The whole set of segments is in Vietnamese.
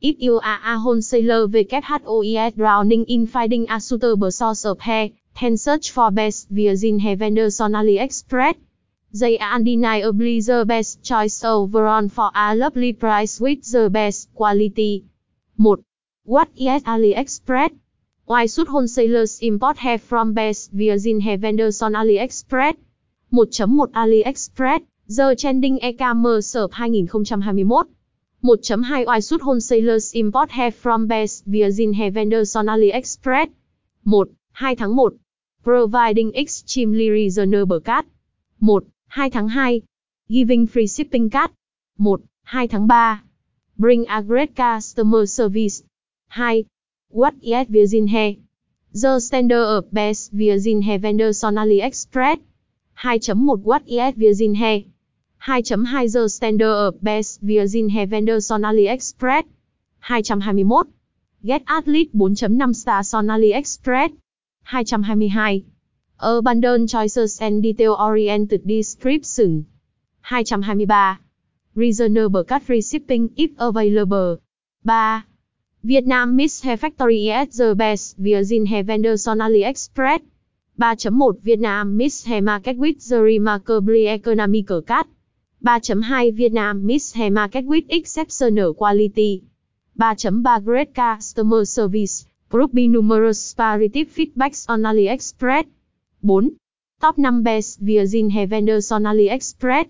If you are a wholesaler WHOES drowning in finding a suitable source of hair, then search for best virgin hair vendors on AliExpress. They are undeniably the best choice overall for a lovely price with the best quality. 1. What is AliExpress? Why should wholesalers import hair from best virgin hair vendors on AliExpress? 1.1 AliExpress, The Trending E-commerce 2021. 1.2 Why should wholesalers import hair from best virgin hair vendors on AliExpress? 1. 2 tháng 1. Providing extremely reasonable cut. 1. 2 tháng 2. Giving free shipping cut. 1. 2 tháng 3. Bring a great customer service. 2. What is Virgin Hair? The standard of best Virgin Hair vendors on AliExpress. 2.1 What is Virgin Hair? 2.2 The standard of best Virgin Heavender Son on AliExpress. 221. Get Athlete 4.5 star Son AliExpress. 222. Urban choices and detail-oriented description. 223. Reasonable cut free shipping if available. 3. Vietnam Miss Hair Factory is the best virgin hair Vendor Son AliExpress. 3.1 Vietnam Miss Hair Market with the remarkably economical cut. 3.2 Vietnam Miss Hair Market with exceptional quality. 3.3 Great Customer Service, grouping numerous positive feedbacks on AliExpress. 4. Top 5 Best Virgin Hair Vendors on AliExpress.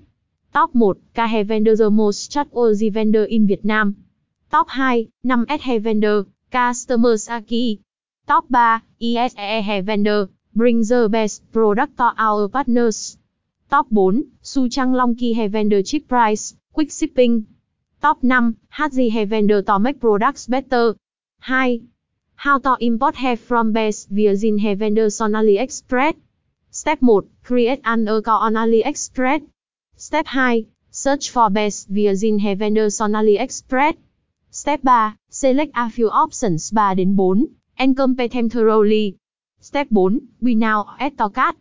Top 1, K Hair Vendor The Most Trustworthy Vendor in Vietnam. Top 2, 5S Hair Vendor, Customers Aki. Top 3, ISE Hair Vendor, Bring the best product to our partners. Top 4, Su Trang Long Ki Hair Vendor Cheap Price, Quick Shipping. Top 5, HG Hevender to make products better. 2. How to import hair from best virgin Hevender vendors on AliExpress. Step 1. Create an account on AliExpress. Step 2. Search for best virgin hair vendors on AliExpress. Step 3. Select a few options 3 đến 4 and compare them thoroughly. Step 4. We now add to cart.